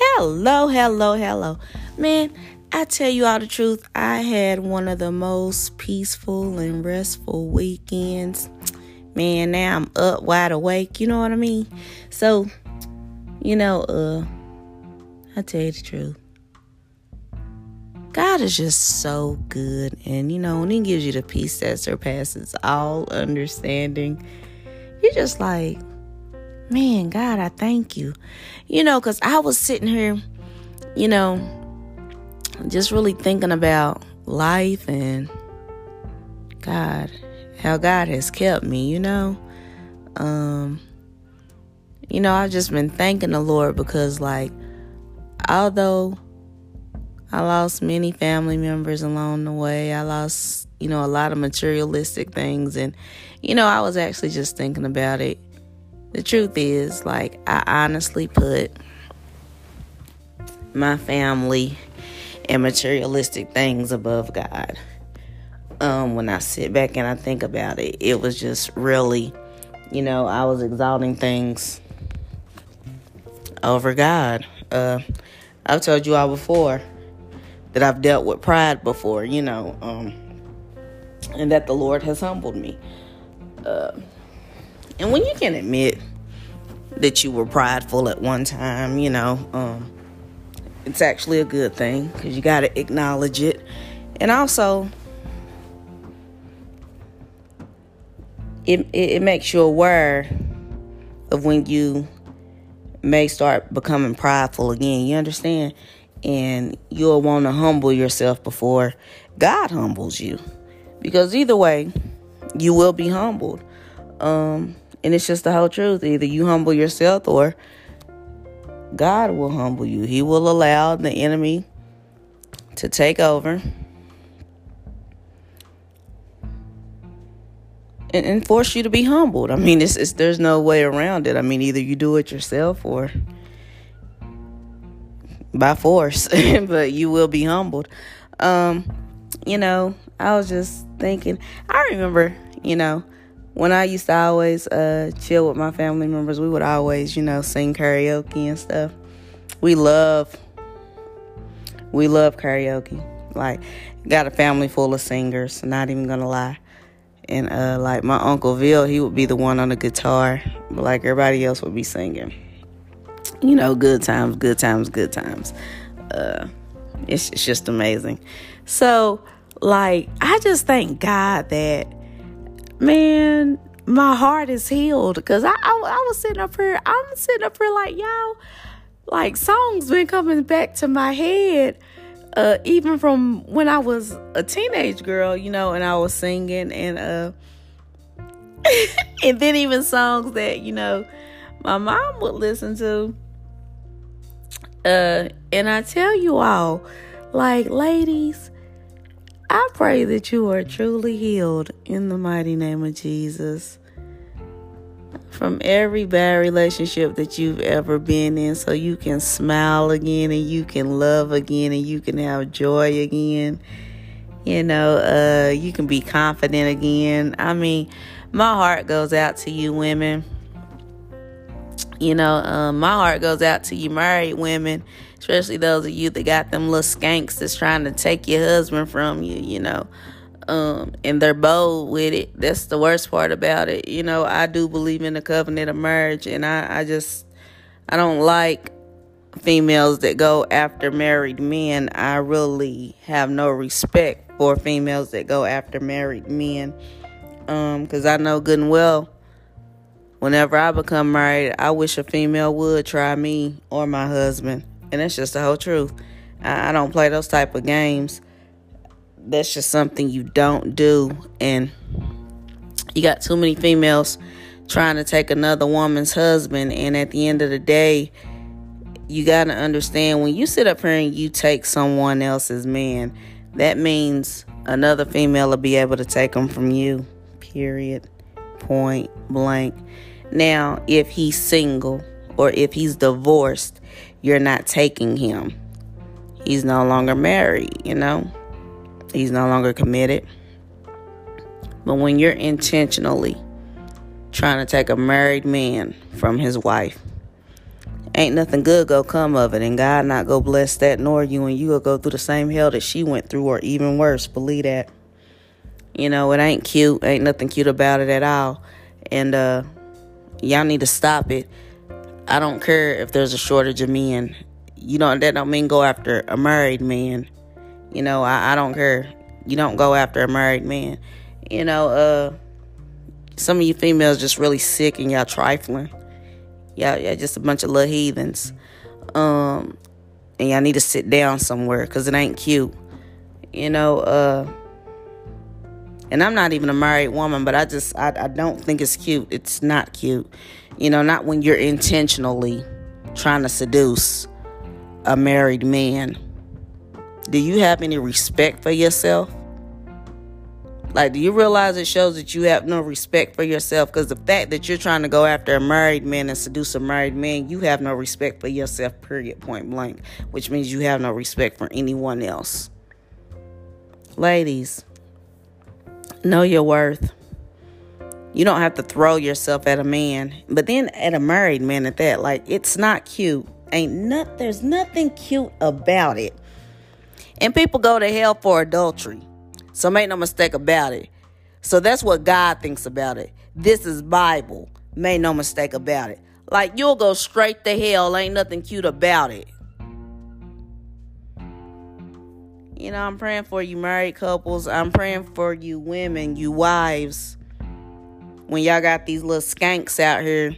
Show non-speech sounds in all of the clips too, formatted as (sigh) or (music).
Hello, hello, hello. Man, I tell you all the truth, I had one of the most peaceful and restful weekends. Man, now I'm up wide awake, you know what I mean? So, you know, uh, I tell you the truth. God is just so good. And, you know, when He gives you the peace that surpasses all understanding, you're just like, man, God, I thank you. You know, because I was sitting here, you know, just really thinking about life and God, how God has kept me, you know. Um, you know, I've just been thanking the Lord because, like, although I lost many family members along the way, I lost, you know, a lot of materialistic things. And, you know, I was actually just thinking about it the truth is, like, I honestly put my family and materialistic things above God. Um, when I sit back and I think about it, it was just really, you know, I was exalting things over God. Uh, I've told you all before that I've dealt with pride before, you know, um, and that the Lord has humbled me. Uh, and when you can admit that you were prideful at one time, you know, um, it's actually a good thing because you got to acknowledge it. And also, it, it, it makes you aware of when you may start becoming prideful again. You understand? And you'll want to humble yourself before God humbles you. Because either way, you will be humbled. Um, and it's just the whole truth. Either you humble yourself or God will humble you. He will allow the enemy to take over and, and force you to be humbled. I mean, it's, it's there's no way around it. I mean, either you do it yourself or by force, (laughs) but you will be humbled. Um, you know, I was just thinking. I remember, you know, when I used to always uh, chill with my family members, we would always, you know, sing karaoke and stuff. We love, we love karaoke. Like, got a family full of singers. Not even gonna lie. And uh, like my uncle Bill, he would be the one on the guitar, but like everybody else would be singing. You know, good times, good times, good times. Uh, it's, it's just amazing. So, like, I just thank God that man, my heart is healed because I, I, I was sitting up here. I'm sitting up here like y'all, like songs been coming back to my head. Uh, even from when I was a teenage girl, you know, and I was singing and uh (laughs) and then even songs that, you know, my mom would listen to. Uh and I tell you all, like ladies, I pray that you are truly healed in the mighty name of Jesus from every bad relationship that you've ever been in so you can smile again and you can love again and you can have joy again. You know, uh, you can be confident again. I mean, my heart goes out to you women. You know, um, my heart goes out to you married women especially those of you that got them little skanks that's trying to take your husband from you, you know. Um, and they're bold with it. That's the worst part about it. You know, I do believe in the covenant of marriage, and I, I just, I don't like females that go after married men. I really have no respect for females that go after married men. Um, because I know good and well, whenever I become married, I wish a female would try me or my husband and that's just the whole truth. I, don't play those type of games. That's just something you don't do, and you got too many females trying to take another woman's husband. And at the end of the day, you got to understand when you sit up here and you take someone else's man, that means another female will be able to take him from you. Period. Point blank. Now, if he's single or if he's divorced, you're not taking him. He's no longer married, you know, he's no longer committed. But when you're intentionally trying to take a married man from his wife, ain't nothing good go come of it, and God not go bless that nor you, and you will go through the same hell that she went through, or even worse. Believe that. You know, it ain't cute. Ain't nothing cute about it at all. And uh y'all need to stop it. I don't care if there's a shortage of men. You know, that don't mean go after a married man. You know, I, I don't care. You don't go after a married man. You know, uh some of you females just really sick and y'all trifling. Y'all, y'all just a bunch of little heathens. Um, and y'all need to sit down somewhere because it ain't cute. You know, uh, and I'm not even a married woman, but I just I, I don't think it's cute. It's not cute. You know, not when you're intentionally trying to seduce a married man. Do you have any respect for yourself? Like, do you realize it shows that you have no respect for yourself? Because the fact that you're trying to go after a married man and seduce a married man, you have no respect for yourself, period, point blank, which means you have no respect for anyone else. Ladies, Know your worth. You don't have to throw yourself at a man, but then at a married man at that. Like it's not cute. Ain't not there's nothing cute about it. And people go to hell for adultery. So make no mistake about it. So that's what God thinks about it. This is Bible. Make no mistake about it. Like you'll go straight to hell. Ain't nothing cute about it. You know, I'm praying for you married couples. I'm praying for you women, you wives. When y'all got these little skanks out here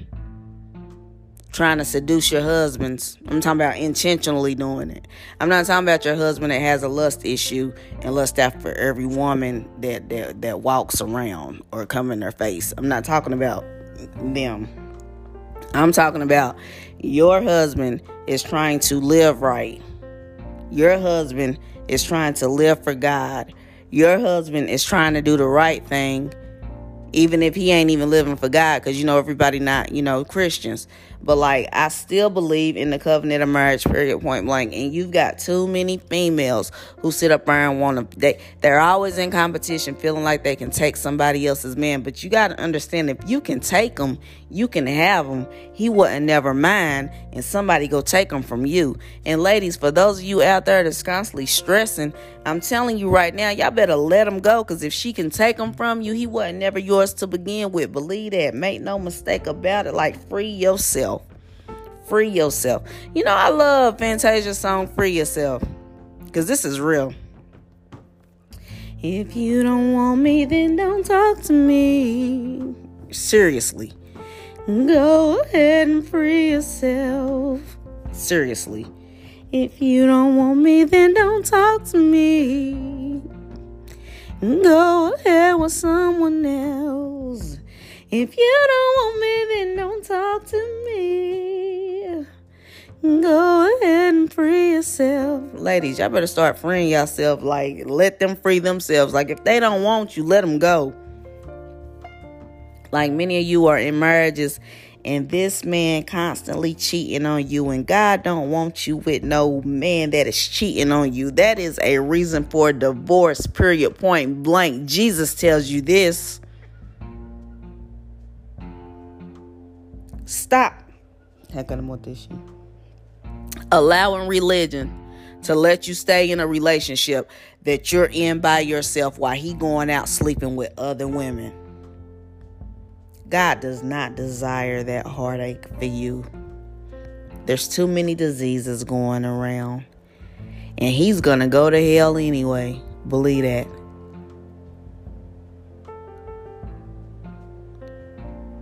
trying to seduce your husbands. I'm talking about intentionally doing it. I'm not talking about your husband that has a lust issue and lust after every woman that that, that walks around or come in their face. I'm not talking about them. I'm talking about your husband is trying to live right. Your husband is trying to live for God. Your husband is trying to do the right thing, even if he ain't even living for God, because you know everybody not, you know, Christians. But like, I still believe in the covenant of marriage, period, point blank. And you've got too many females who sit up and want to, they, they're always in competition, feeling like they can take somebody else's man. But you got to understand if you can take them, you can have them. He wouldn't never mind, and somebody go take them from you. And ladies, for those of you out there that's constantly stressing, I'm telling you right now, y'all better let him go. Because if she can take him from you, he wasn't never yours to begin with. Believe that. Make no mistake about it. Like, free yourself free yourself. You know, I love Fantasia's song Free Yourself because this is real. If you don't want me, then don't talk to me. Seriously. Go ahead and free yourself. Seriously. If you don't want me, then don't talk to me. Go ahead with someone else. If you don't want me, then don't talk to me. Go ahead and free yourself. Ladies, y'all better start freeing yourself. Like, let them free themselves. Like, if they don't want you, let them go. Like, many of you are in marriages and this man constantly cheating on you and God don't want you with no man that is cheating on you. That is a reason for divorce, period, point blank. Jesus tells you this. Stop. Allowing religion to let you stay in a relationship that you're in by yourself while he going out sleeping with other women. God does not desire that heartache for you. There's too many diseases going around. And he's going to go to hell anyway. Believe that.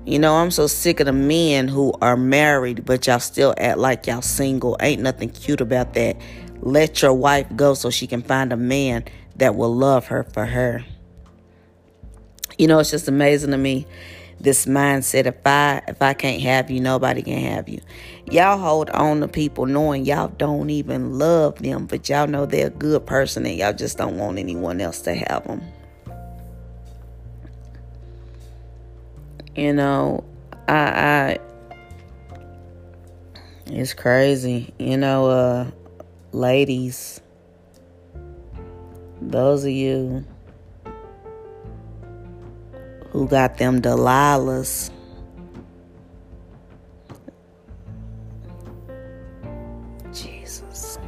You know, I'm so sick of the men who are married, but y'all still act like y'all single. Ain't nothing cute about that. Let your wife go so she can find a man that will love her for her. You know, it's just amazing to me this mindset if I if I can't have you, nobody can have you. Y'all hold on to people knowing y'all don't even love them, but y'all know they're a good person and y'all just don't want anyone else to have them. You know, I, I it's crazy. You know, uh ladies, those of you who got them Delilahs Jesus.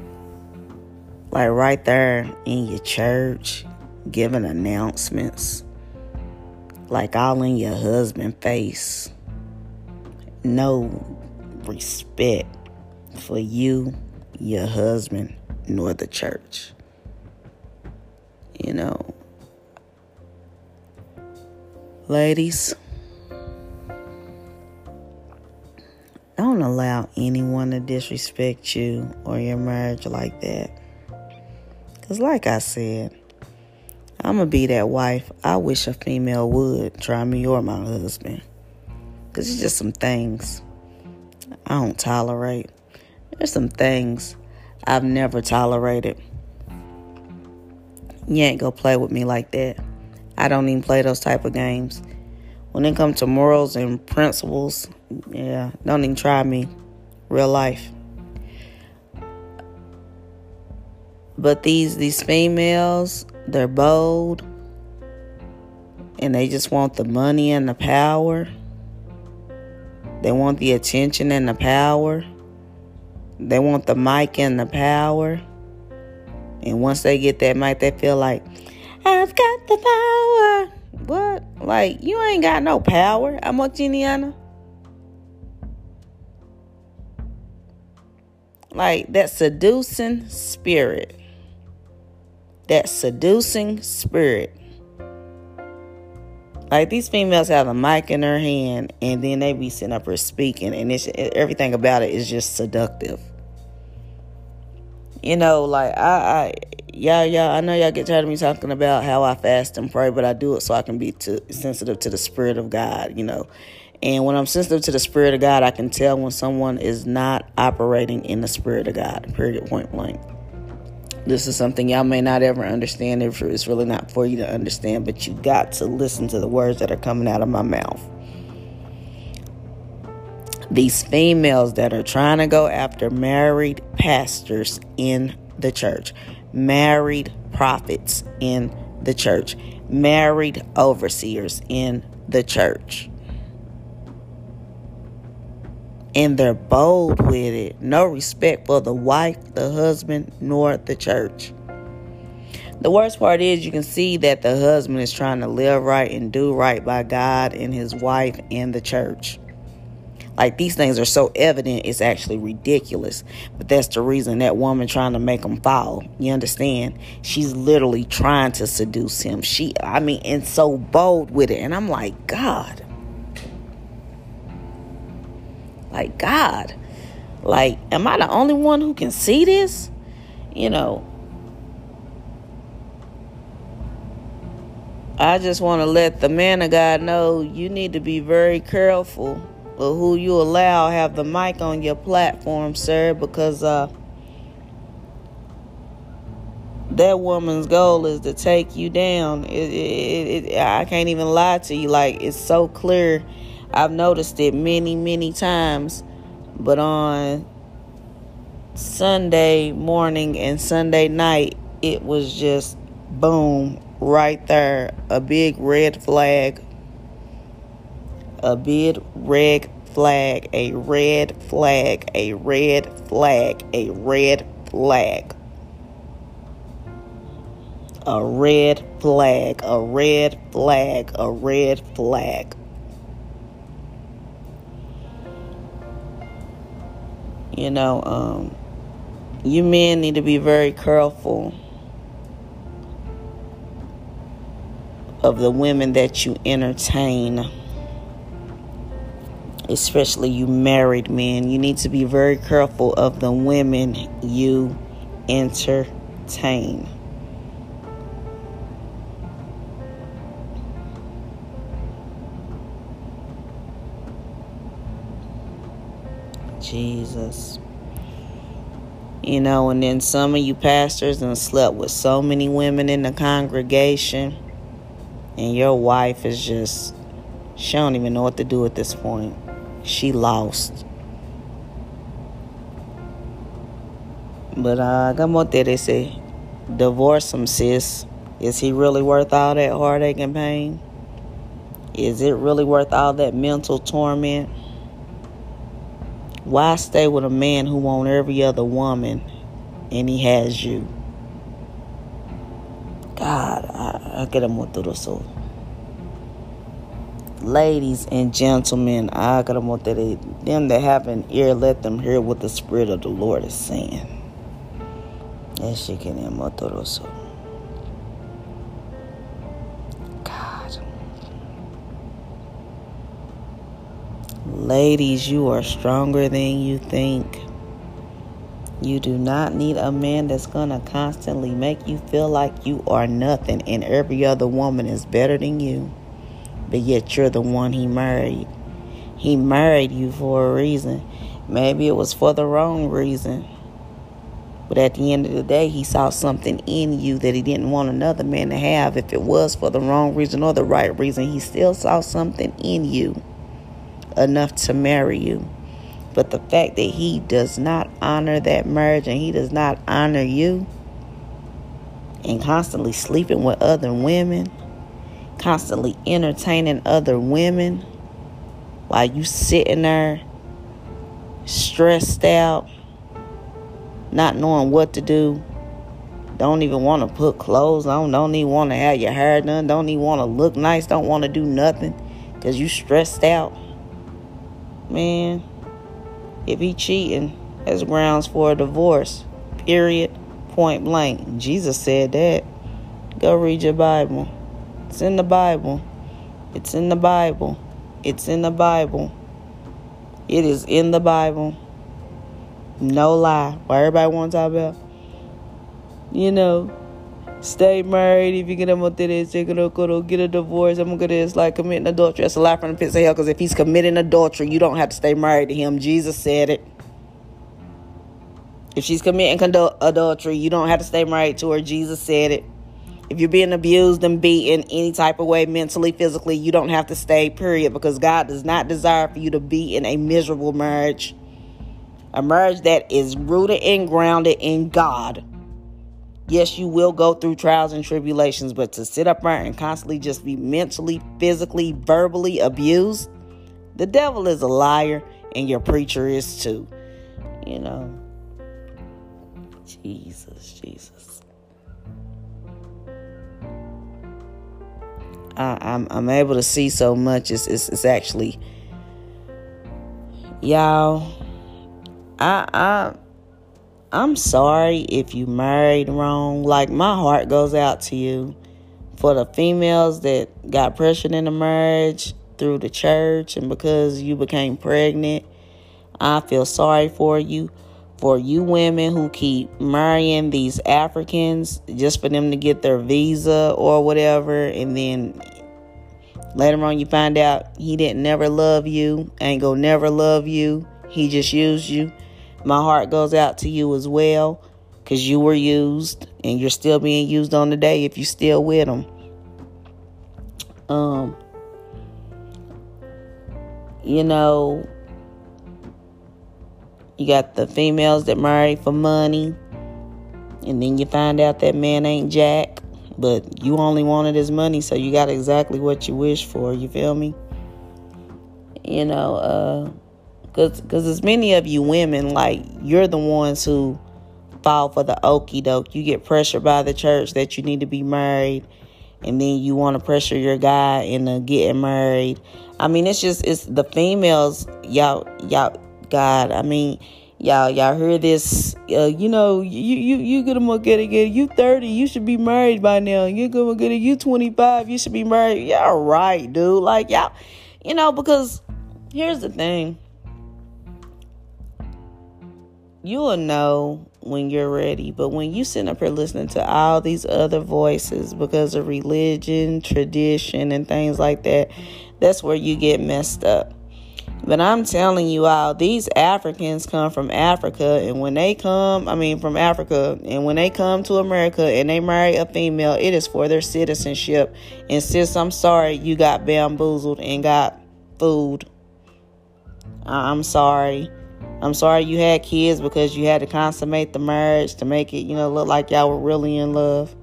Like right there in your church, giving announcements, like all in your husband face. No respect for you, your husband, nor the church. You know, ladies, don't allow anyone to disrespect you or your marriage like that. Because, like I said, I'm going to be that wife I wish a female would try me or my husband. Because it's just some things I don't tolerate. There's some things I've never tolerated. You ain't gonna play with me like that. I don't even play those type of games. When it comes to morals and principles, yeah, don't even try me. Real life. But these these females, they're bold and they just want the money and the power. They want the attention and the power. They want the mic and the power. And once they get that mic, they feel like, I've got the power. What? Like, you ain't got no power, Amotiniana. Like, that seducing spirit. That seducing spirit like these females have a mic in their hand, and then they be sitting up here speaking, and it's everything about it is just seductive. You know, like I, I, yeah, yeah, I know y'all get tired of me talking about how I fast and pray, but I do it so I can be to, sensitive to the Spirit of God. You know, and when I'm sensitive to the Spirit of God, I can tell when someone is not operating in the Spirit of God. Period. Point blank. This is something y'all may not ever understand if it's really not for you to understand, but you got to listen to the words that are coming out of my mouth. These females that are trying to go after married pastors in the church, married prophets in the church, married overseers in the church and they're bold with it. No respect for the wife, the husband, nor the church. The worst part is you can see that the husband is trying to live right and do right by God and his wife and the church. Like these things are so evident, it's actually ridiculous. But that's the reason that woman trying to make him fall. You understand? She's literally trying to seduce him. She, I mean, and so bold with it. And I'm like, God, like, God, like, am I the only one who can see this? You know, I just want to let the man of God know you need to be very careful of who you allow have the mic on your platform, sir, because uh, that woman's goal is to take you down. It, it, it, I can't even lie to you. Like, it's so clear I've noticed it many, many times, but on Sunday morning and Sunday night, it was just boom, right there. A big red flag. A big red flag. A red flag. A red flag. A red flag. A red flag. A red flag. A red flag. You know, um, you men need to be very careful of the women that you entertain, especially you married men. You need to be very careful of the women you entertain. Jesus. You know, and then some of you pastors and slept with so many women in the congregation, and your wife is just, she don't even know what to do at this point. She lost. But uh, como te say, divorce him, sis. Is he really worth all that heartache and pain? Is it really worth all that mental torment? Why stay with a man who want every other woman and he has you? God, I, I get him through the soul. Ladies and gentlemen, I got them them that have an ear, let them hear what the Spirit of the Lord is saying. God. Ladies, you are stronger than you think. You do not need a man that's going to constantly make you feel like you are nothing and every other woman is better than you. But yet you're the one he married. He married you for a reason. Maybe it was for the wrong reason. But at the end of the day, he saw something in you that he didn't want another man to have. If it was for the wrong reason or the right reason, he still saw something in you enough to marry you. But the fact that he does not honor that marriage and he does not honor you and constantly sleeping with other women, constantly entertaining other women while you sitting there stressed out, not knowing what to do, don't even want to put clothes on, don't even want to have your hair done, don't even want to look nice, don't want to do nothing because you stressed out. Man, if he cheating, as grounds for a divorce. Period. Point blank. Jesus said that. Go read your Bible. It's in the Bible. It's in the Bible. It's in the Bible. It is in the Bible. No lie. Why everybody want to talk about? You know, stay married. If you get him up to this, they're gonna go get a divorce. I'm gonna it's like committing adultery. That's a lie from the pits of hell. Because if he's committing adultery, you don't have to stay married to him. Jesus said it. If she's committing adultery, you don't have to stay married to her. Jesus said it. If you're being abused and beaten any type of way, mentally, physically, you don't have to stay, period, because God does not desire for you to be in a miserable marriage. A marriage that is rooted and grounded in God Yes, you will go through trials and tribulations, but to sit up there and constantly just be mentally, physically, verbally abused, the devil is a liar and your preacher is too. You know. Jesus, Jesus. I, I'm I'm able to see so much. It's it's, it's actually y'all. I I I'm sorry if you married wrong. Like, my heart goes out to you for the females that got pressured into marriage through the church and because you became pregnant. I feel sorry for you. For you women who keep marrying these Africans just for them to get their visa or whatever, and then later on you find out he didn't never love you, ain't gonna never love you, he just used you. My heart goes out to you as well because you were used and you're still being used on the day if you're still with them. Um, you know, you got the females that marry for money, and then you find out that man ain't Jack, but you only wanted his money, so you got exactly what you wish for. You feel me? You know, uh, because cause as many of you women, like, you're the ones who fall for the okey doke. You get pressured by the church that you need to be married, and then you want to pressure your guy into getting married. I mean, it's just, it's the females, y'all, y'all, God, I mean, y'all, y'all hear this, uh, you know, you, you, you gonna look at it, you 30, you should be married by now. You gonna get it, you 25, you should be married. Y'all right, dude. Like, y'all, you know, because here's the thing you will know when you're ready. But when you sit up here listening to all these other voices because of religion, tradition, and things like that, that's where you get messed up. But I'm telling you all, these Africans come from Africa, and when they come, I mean, from Africa, and when they come to America and they marry a female, it is for their citizenship. And sis, I'm sorry you got bamboozled and got fooled. I'm sorry. I'm sorry you had kids because you had to consummate the marriage to make it, you know, look like y'all were really in love.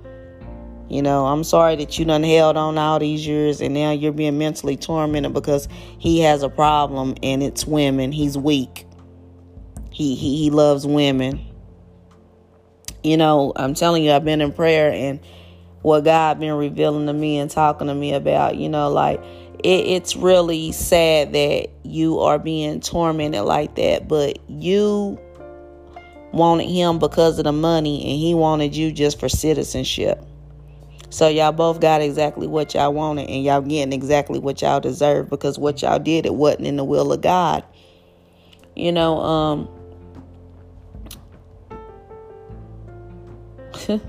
You know, I'm sorry that you done held on all these years and now you're being mentally tormented because he has a problem and it's women. He's weak. he, he, he loves women. You know, I'm telling you, I've been in prayer and what God been revealing to me and talking to me about, you know, like it, it's really sad that you are being tormented like that, but you wanted him because of the money and he wanted you just for citizenship. So y'all both got exactly what y'all wanted and y'all getting exactly what y'all deserve because what y'all did it wasn't in the will of God. You know, um (laughs)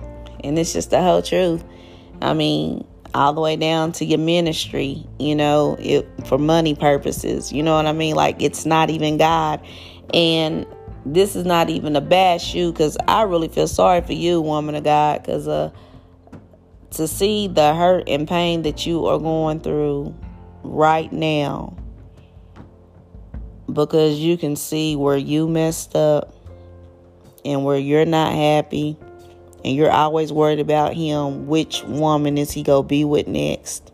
and it's just the whole truth. I mean, all the way down to your ministry, you know, it, for money purposes. You know what I mean? Like it's not even God. And this is not even a bad shoe because I really feel sorry for you, woman of God, because uh, to see the hurt and pain that you are going through right now, because you can see where you messed up and where you're not happy and you're always worried about him, which woman is he going to be with next?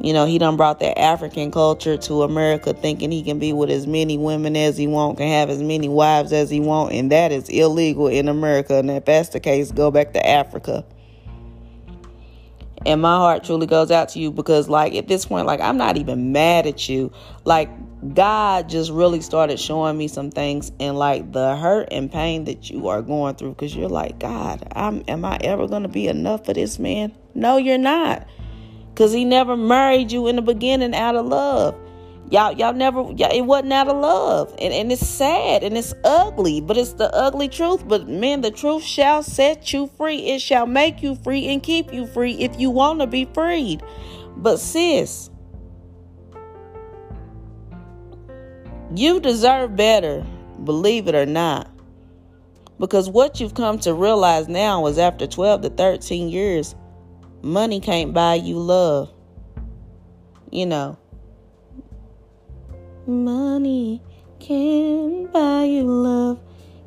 You know, he done brought that African culture to America thinking he can be with as many women as he want, can have as many wives as he want, and that is illegal in America. And if that's the case, go back to Africa. And my heart truly goes out to you because, like, at this point, like, I'm not even mad at you. Like, God just really started showing me some things and like the hurt and pain that you are going through because you're like, God, I'm, am I ever going to be enough for this man? No, you're not. Because he never married you in the beginning out of love. Y'all, y'all never, y'all, it wasn't out of love. And, and it's sad and it's ugly, but it's the ugly truth. But man, the truth shall set you free. It shall make you free and keep you free if you want to be freed. But sis, You deserve better, believe it or not. Because what you've come to realize now is after 12 to 13 years, money can't buy you love. You know, money can't buy you love,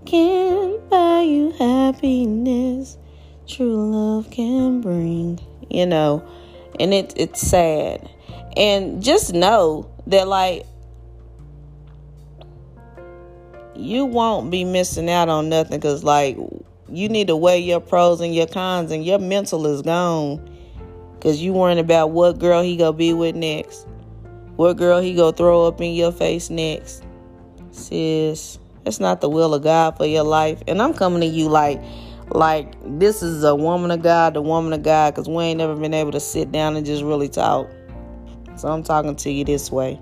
can't buy you happiness. True love can bring, you know, and it, it's sad. And just know that, like, you won't be missing out on nothing because, like, you need to weigh your pros and your cons, and your mental is gone because you worrying about what girl he gonna be with next, what girl he gonna throw up in your face next. Sis, that's not the will of God for your life. And I'm coming to you like, like this is a woman of God, the woman of God, because we ain't never been able to sit down and just really talk. So I'm talking to you this way,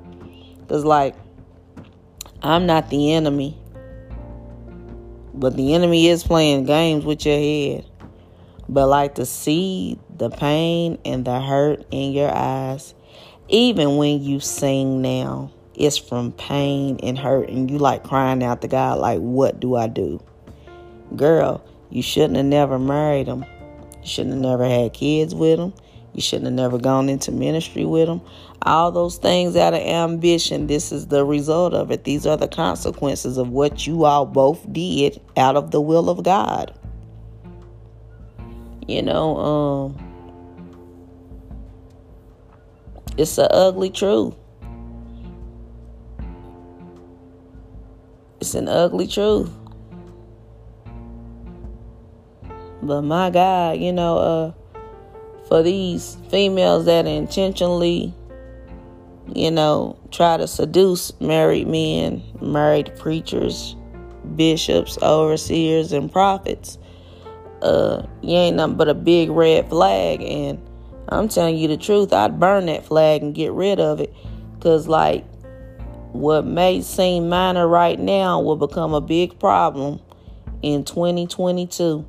because like I'm not the enemy. But the enemy is playing games with your head. But like to see the pain and the hurt in your eyes, even when you sing now, it's from pain and hurt, and you like crying out to God, like, what do I do? Girl, you shouldn't have never married him. You shouldn't have never had kids with him. You shouldn't have never gone into ministry with him. All those things out of ambition, this is the result of it. These are the consequences of what you all both did out of the will of God. You know, um, it's an ugly truth. It's an ugly truth. But my God, you know, uh, for these females that intentionally, you know, try to seduce married men, married preachers, bishops, overseers, and prophets. Uh, you ain't nothing but a big red flag. And I'm telling you the truth, I'd burn that flag and get rid of it. Because, like, what may seem minor right now will become a big problem in 2022.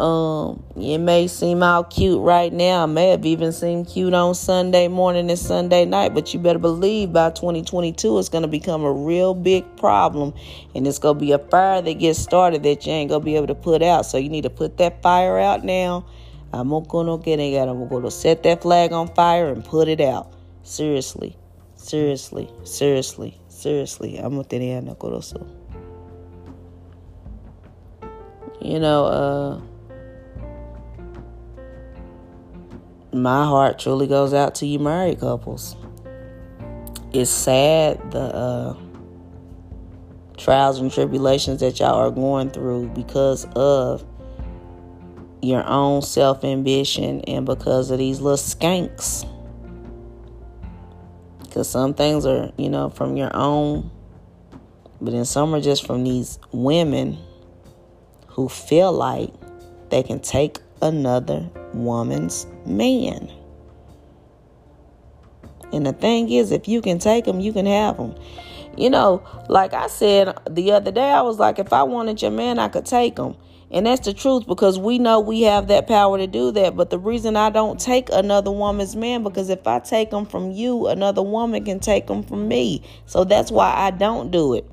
Um, it may seem all cute right now. It may have even seemed cute on Sunday morning and Sunday night, but you better believe by 2022 it's going to become a real big problem, and it's going to be a fire that gets started that you ain't going to be able to put out. So you need to put that fire out now. I'm. I'm gonna set that flag on fire and put it out. Seriously, seriously, seriously, seriously. I'm gonna tell you know, uh my heart truly goes out to you married couples. It's sad the uh, trials and tribulations that y'all are going through because of your own self ambition and because of these little skanks. Because some things are, you know, from your own, but then some are just from these women who feel like they can take another woman's man. And the thing is, if you can take them, you can have them. You know, like I said the other day, I was like, if I wanted your man, I could take him. And that's the truth because we know we have that power to do that. But the reason I don't take another woman's man because if I take him from you, another woman can take him from me. So that's why I don't do it.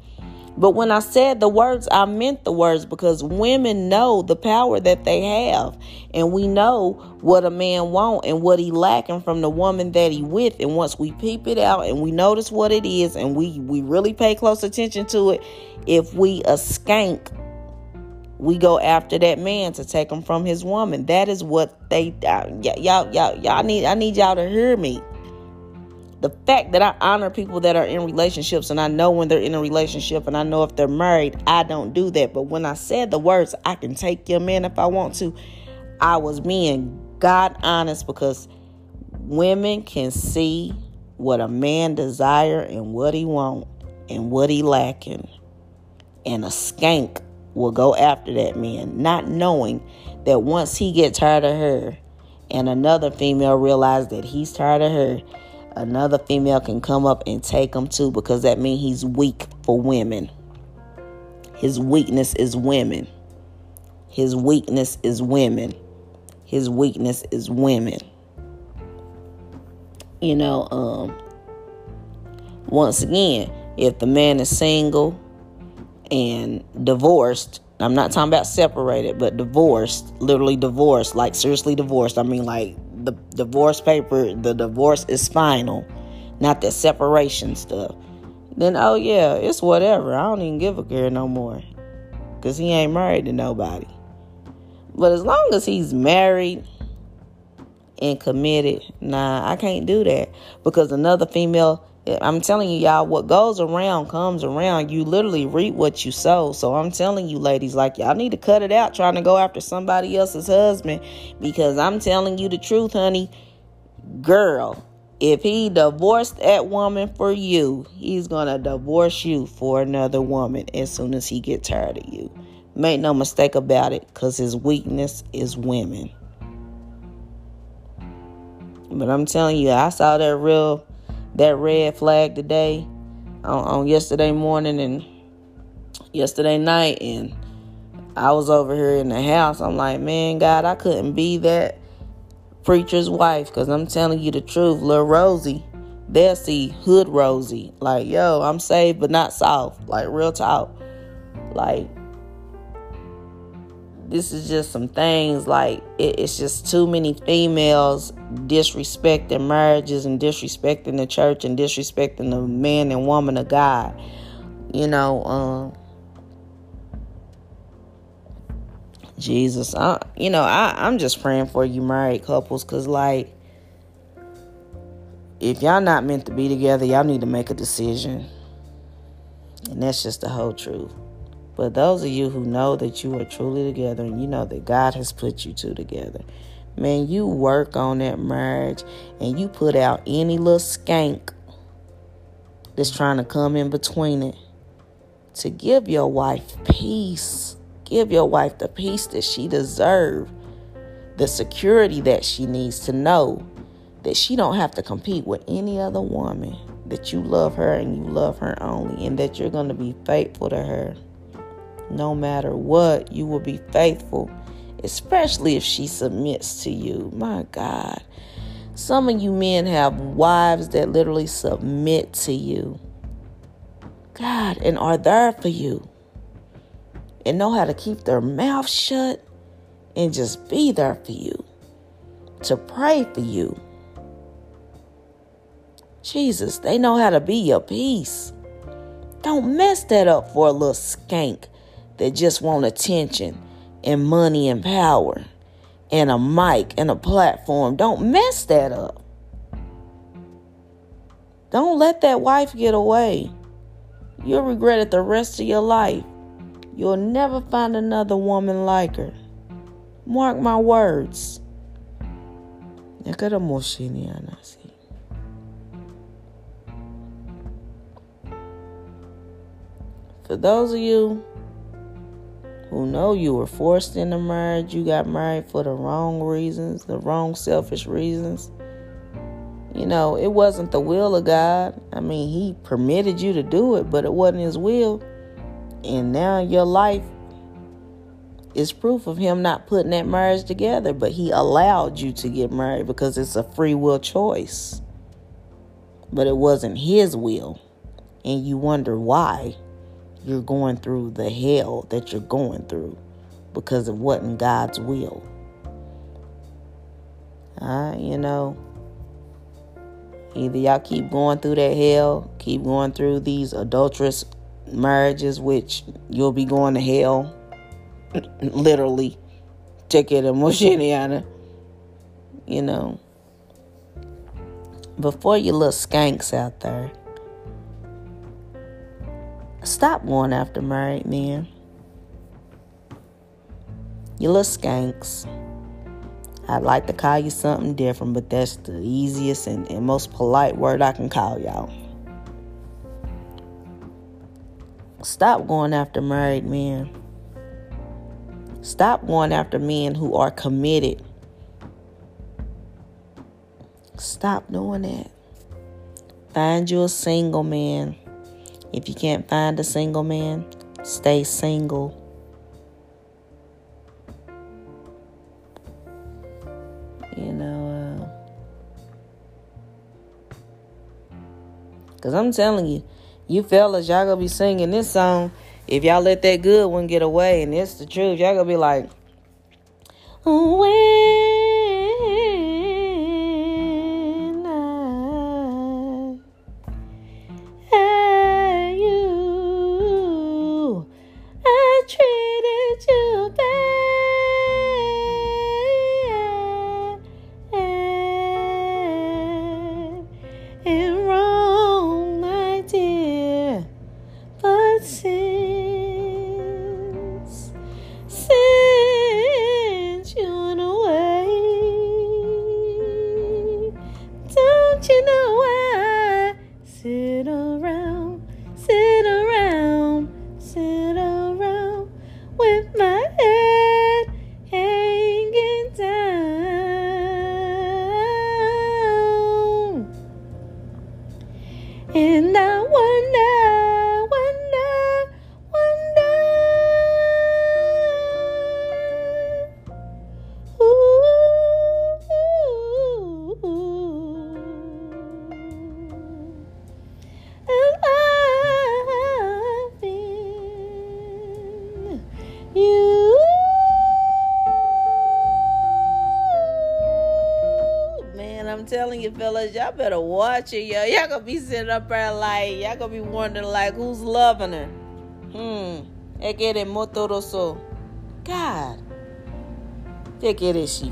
But when I said the words, I meant the words because women know the power that they have. And we know what a man want and what he lacking from the woman that he with. And once we peep it out and we notice what it is and we, we really pay close attention to it, if we a skank, we go after that man to take him from his woman. That is what they uh, y'all y'all y'all need I need y'all to hear me the fact that I honor people that are in relationships and I know when they're in a relationship and I know if they're married, I don't do that. But when I said the words, I can take your man if I want to, I was being God honest because women can see what a man desire and what he want and what he lacking. And a skank will go after that man, not knowing that once he gets tired of her and another female realize that he's tired of her, another female can come up and take him too because that means he's weak for women. His weakness is women. His weakness is women. His weakness is women. You know, um once again, if the man is single and divorced, I'm not talking about separated, but divorced, literally divorced, like seriously divorced. I mean like the divorce paper, the divorce is final, not the separation stuff, then oh yeah, it's whatever. I don't even give a care no more. Cause he ain't married to nobody. But as long as he's married and committed, nah, I can't do that. Because another female Eh, I'm telling you, y'all, what goes around comes around. You literally reap what you sow. So I'm telling you, ladies, like, y'all need to cut it out trying to go after somebody else's husband because I'm telling you the truth, honey. Girl, if he divorced that woman for you, he's to divorce you for another woman as soon as he get tired of you. Make no mistake about it because his weakness is women. But I'm telling you, I saw that real that red flag today on, on yesterday morning and yesterday night and I was over here in the house. I'm like, man, God, I couldn't be that preacher's wife because I'm telling you the truth. Little Rosie, they'll see hood Rosie. Like, yo, I'm saved but not soft. Like, real talk. Like, this is just some things like it, it's just too many females disrespecting marriages and disrespecting the church and disrespecting the man and woman of God. You know, um, Jesus, I, you know, I, I'm just praying for you married couples because, like, if y'all not meant to be together, y'all need to make a decision. And that's just the whole truth. But those of you who know that you are truly together and you know that God has put you two together, man, you work on that marriage and you put out any little skank that's trying to come in between it to give your wife peace. Give your wife the peace that she deserves, the security that she needs to know that she don't have to compete with any other woman, that you love her and you love her only, and that you're going to be faithful to her no matter what, you will be faithful, especially if she submits to you. My God. Some of you men have wives that literally submit to you. God, and are there for you. And know how to keep their mouth shut and just be there for you. To pray for you. Jesus, they know how to be your peace. Don't mess that up for a little skank that just want attention and money and power and a mic and a platform. Don't mess that up. Don't let that wife get away. You'll regret it the rest of your life. You'll never find another woman like her. Mark my words. For those of you who know you were forced into marriage, you got married for the wrong reasons, the wrong selfish reasons. You know, it wasn't the will of God. I mean, He permitted you to do it, but it wasn't His will. And now your life is proof of Him not putting that marriage together, but He allowed you to get married because it's a free will choice. But it wasn't His will. And you wonder why you're going through the hell that you're going through because it wasn't God's will. Uh, you know, either y'all keep going through that hell, keep going through these adulterous marriages, which you'll be going to hell, (laughs) literally. Check it, (laughs) Moshiniana. You know, before you little skanks out there. Stop going after married men. You little skanks. I'd like to call you something different, but that's the easiest and, and most polite word I can call y'all. Stop going after married men. Stop going after men who are committed. Stop doing that. Find you a single man if you can't find a single man, stay single. You know, because uh, I'm telling you, you fellas, y'all gonna be singing this song. If y'all let that good one get away, and it's the truth, y'all gonna be like, when fellas, y'all better watch it, yo. Y'all gonna be sitting up there like, y'all gonna be wondering like, who's loving her? Hmm. Eres motoroso. God. Take it, she.